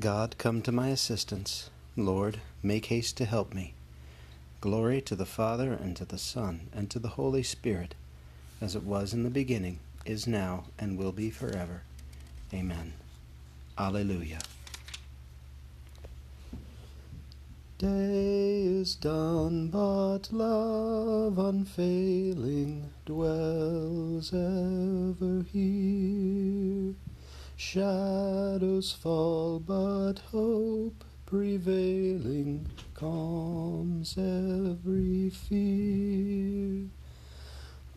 God, come to my assistance. Lord, make haste to help me. Glory to the Father, and to the Son, and to the Holy Spirit, as it was in the beginning, is now, and will be forever. Amen. Alleluia. Day is done, but love unfailing dwells ever here. Shadows fall, but hope prevailing calms every fear.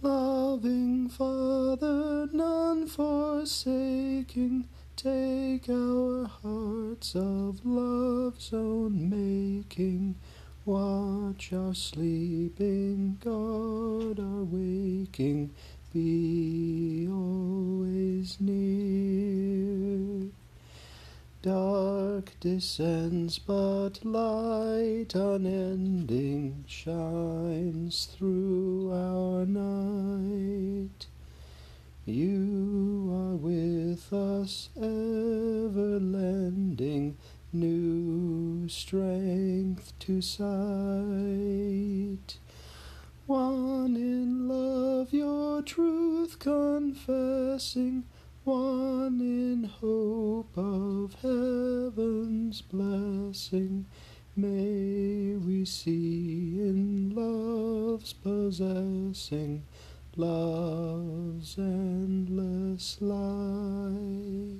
Loving Father, none forsaking, take our hearts of love's own making. Watch our sleeping, guard our waking, be always near. Dark descends, but light unending shines through our night. You are with us, ever lending new strength to sight. One truth confessing, one in hope of heaven's blessing. May we see in love's possessing love's endless light.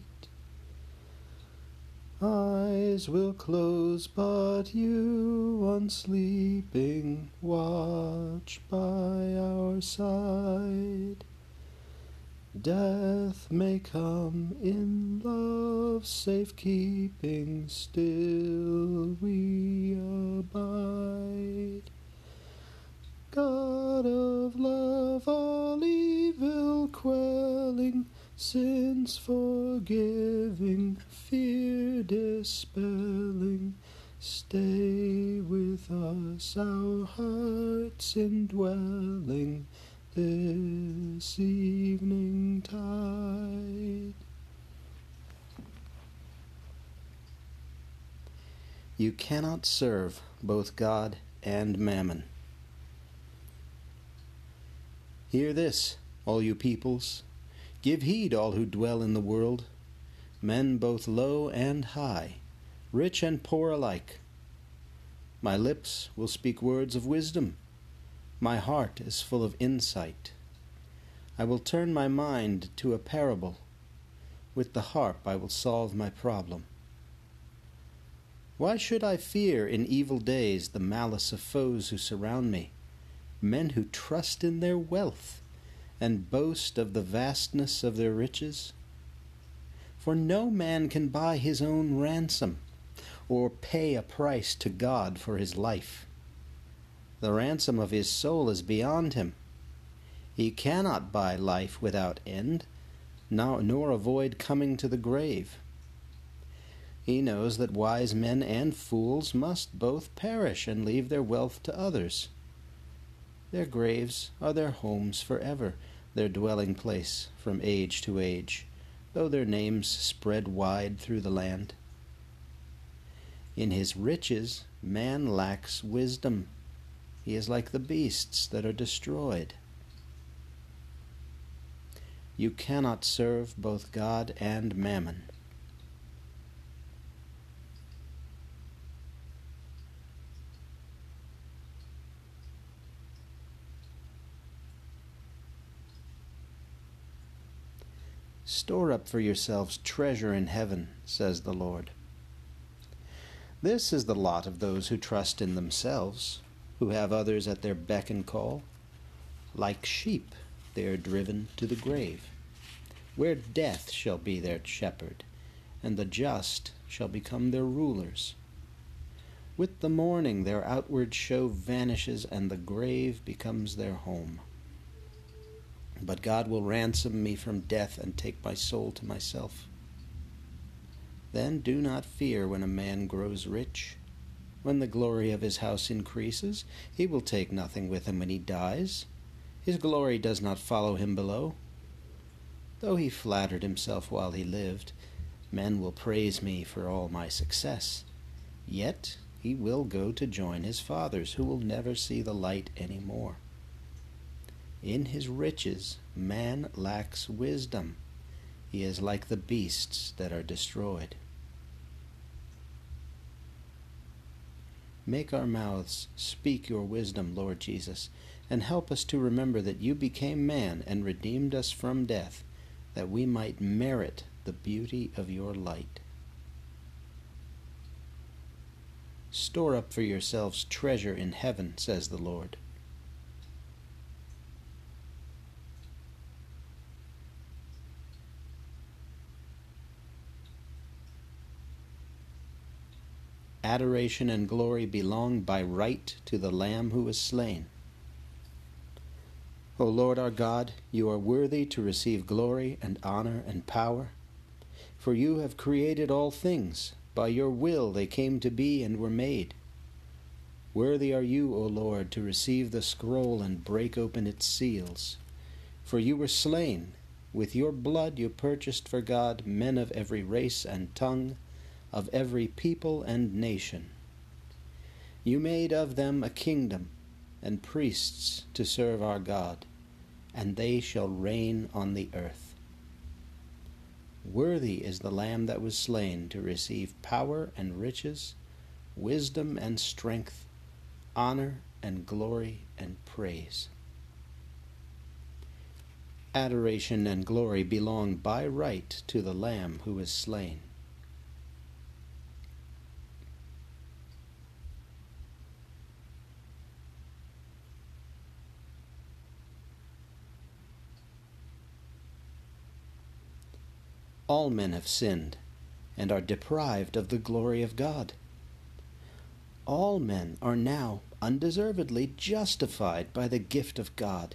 Eyes will close, but you, unsleeping, watch by our side. Death may come in love's safekeeping, still we abide. Fear dispelling, stay with us, our hearts indwelling this evening tide. You cannot serve both God and mammon. Hear this, all you peoples. Give heed, all who dwell in the world, men both low and high, rich and poor alike. My lips will speak words of wisdom. My heart is full of insight. I will turn my mind to a parable. With the harp I will solve my problem. Why should I fear in evil days the malice of foes who surround me? men who trust in their wealth and boast of the vastness of their riches? For no man can buy his own ransom or pay a price to God for his life. The ransom of his soul is beyond him. He cannot buy life without end, nor avoid coming to the grave. He knows that wise men and fools must both perish and leave their wealth to others. Their graves are their homes forever, their dwelling place from age to age, though their names spread wide through the land. In his riches, man lacks wisdom. He is like the beasts that are destroyed. You cannot serve both God and mammon. Store up for yourselves treasure in heaven, says the Lord. This is the lot of those who trust in themselves, who have others at their beck and call. Like sheep, they are driven to the grave, where death shall be their shepherd, and the just shall become their rulers. With the morning, their outward show vanishes, and the grave becomes their home. But God will ransom me from death and take my soul to myself. Then do not fear when a man grows rich. When the glory of his house increases, he will take nothing with him when he dies. His glory does not follow him below. Though he flattered himself while he lived, Men will praise me for all my success. Yet he will go to join his fathers, who will never see the light any more. In his riches, man lacks wisdom. He is like the beasts that are destroyed. Make our mouths speak your wisdom, Lord Jesus, and help us to remember that you became man and redeemed us from death, that we might merit the beauty of your light. Store up for yourselves treasure in heaven, says the Lord. Adoration and glory belong by right to the Lamb who was slain. O Lord our God, you are worthy to receive glory and honor and power, for you have created all things by your will they came to be and were made. Worthy are you, O Lord, to receive the scroll and break open its seals. For you were slain. With your blood you purchased for God men of every race and tongue, of every people and nation. You made of them a kingdom and priests to serve our God, and they shall reign on the earth. Worthy is the Lamb that was slain to receive power and riches, wisdom and strength, honor and glory and praise. Adoration and glory belong by right to the Lamb who was slain. All men have sinned and are deprived of the glory of God. All men are now undeservedly justified by the gift of God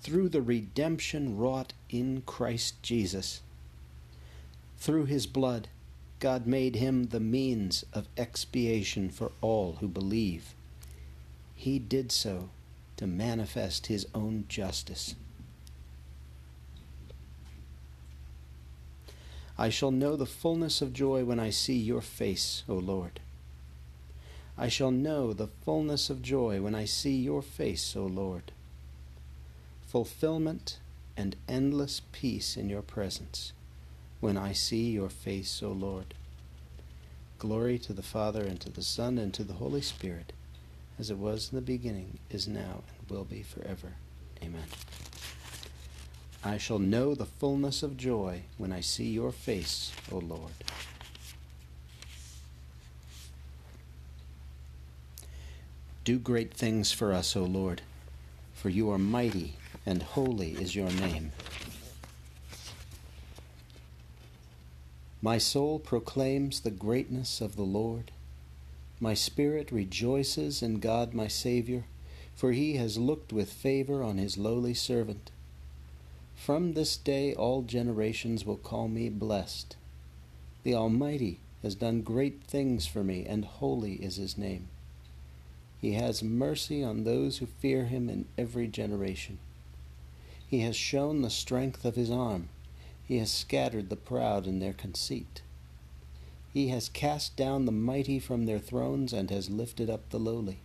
through the redemption wrought in Christ Jesus. Through his blood, God made him the means of expiation for all who believe. He did so to manifest his own justice. I shall know the fullness of joy when I see your face, O Lord. I shall know the fullness of joy when I see your face, O Lord. Fulfillment and endless peace in your presence when I see your face, O Lord. Glory to the Father, and to the Son, and to the Holy Spirit, as it was in the beginning, is now, and will be forever. Amen. I shall know the fullness of joy when I see your face, O Lord. Do great things for us, O Lord, for you are mighty, and holy is your name. My soul proclaims the greatness of the Lord. My spirit rejoices in God my Saviour, for he has looked with favor on his lowly servant. From this day all generations will call me blessed. The Almighty has done great things for me, and holy is his name. He has mercy on those who fear him in every generation. He has shown the strength of his arm. He has scattered the proud in their conceit. He has cast down the mighty from their thrones and has lifted up the lowly.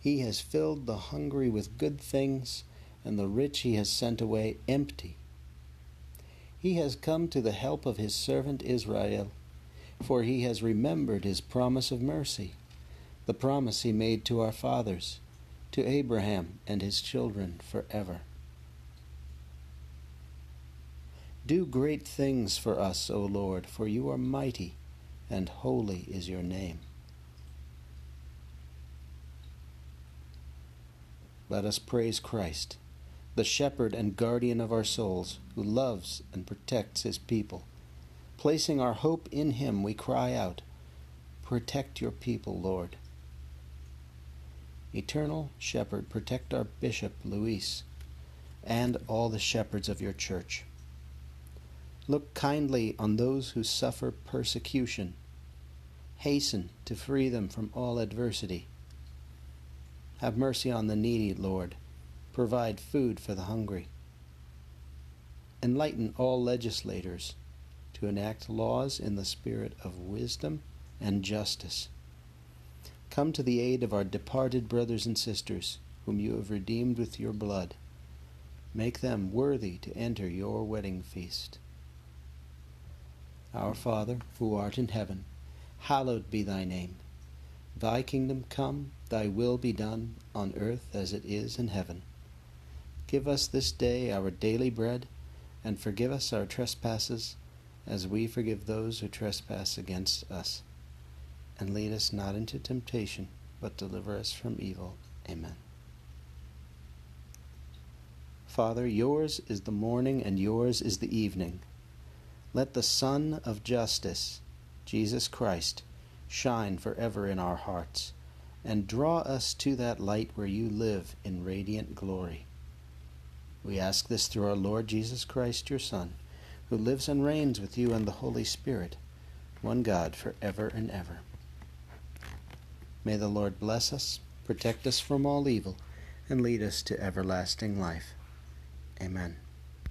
He has filled the hungry with good things and the rich he has sent away empty. He has come to the help of his servant Israel, for he has remembered his promise of mercy, the promise he made to our fathers, to Abraham and his children forever. Do great things for us, O Lord, for you are mighty, and holy is your name. Let us praise Christ the shepherd and guardian of our souls, who loves and protects his people. Placing our hope in him, we cry out, Protect your people, Lord. Eternal Shepherd, protect our Bishop, Luis, and all the shepherds of your church. Look kindly on those who suffer persecution. Hasten to free them from all adversity. Have mercy on the needy, Lord provide food for the hungry. Enlighten all legislators to enact laws in the spirit of wisdom and justice. Come to the aid of our departed brothers and sisters, whom you have redeemed with your blood. Make them worthy to enter your wedding feast. Our Father, who art in heaven, hallowed be thy name. Thy kingdom come, thy will be done, on earth as it is in heaven. Give us this day our daily bread, and forgive us our trespasses, as we forgive those who trespass against us. And lead us not into temptation, but deliver us from evil. Amen. Father, yours is the morning and yours is the evening. Let the Sun of justice, Jesus Christ, shine forever in our hearts, and draw us to that light where you live in radiant glory. We ask this through our Lord Jesus Christ, your Son, who lives and reigns with you and the Holy Spirit, one God, for ever and ever. May the Lord bless us, protect us from all evil, and lead us to everlasting life. Amen.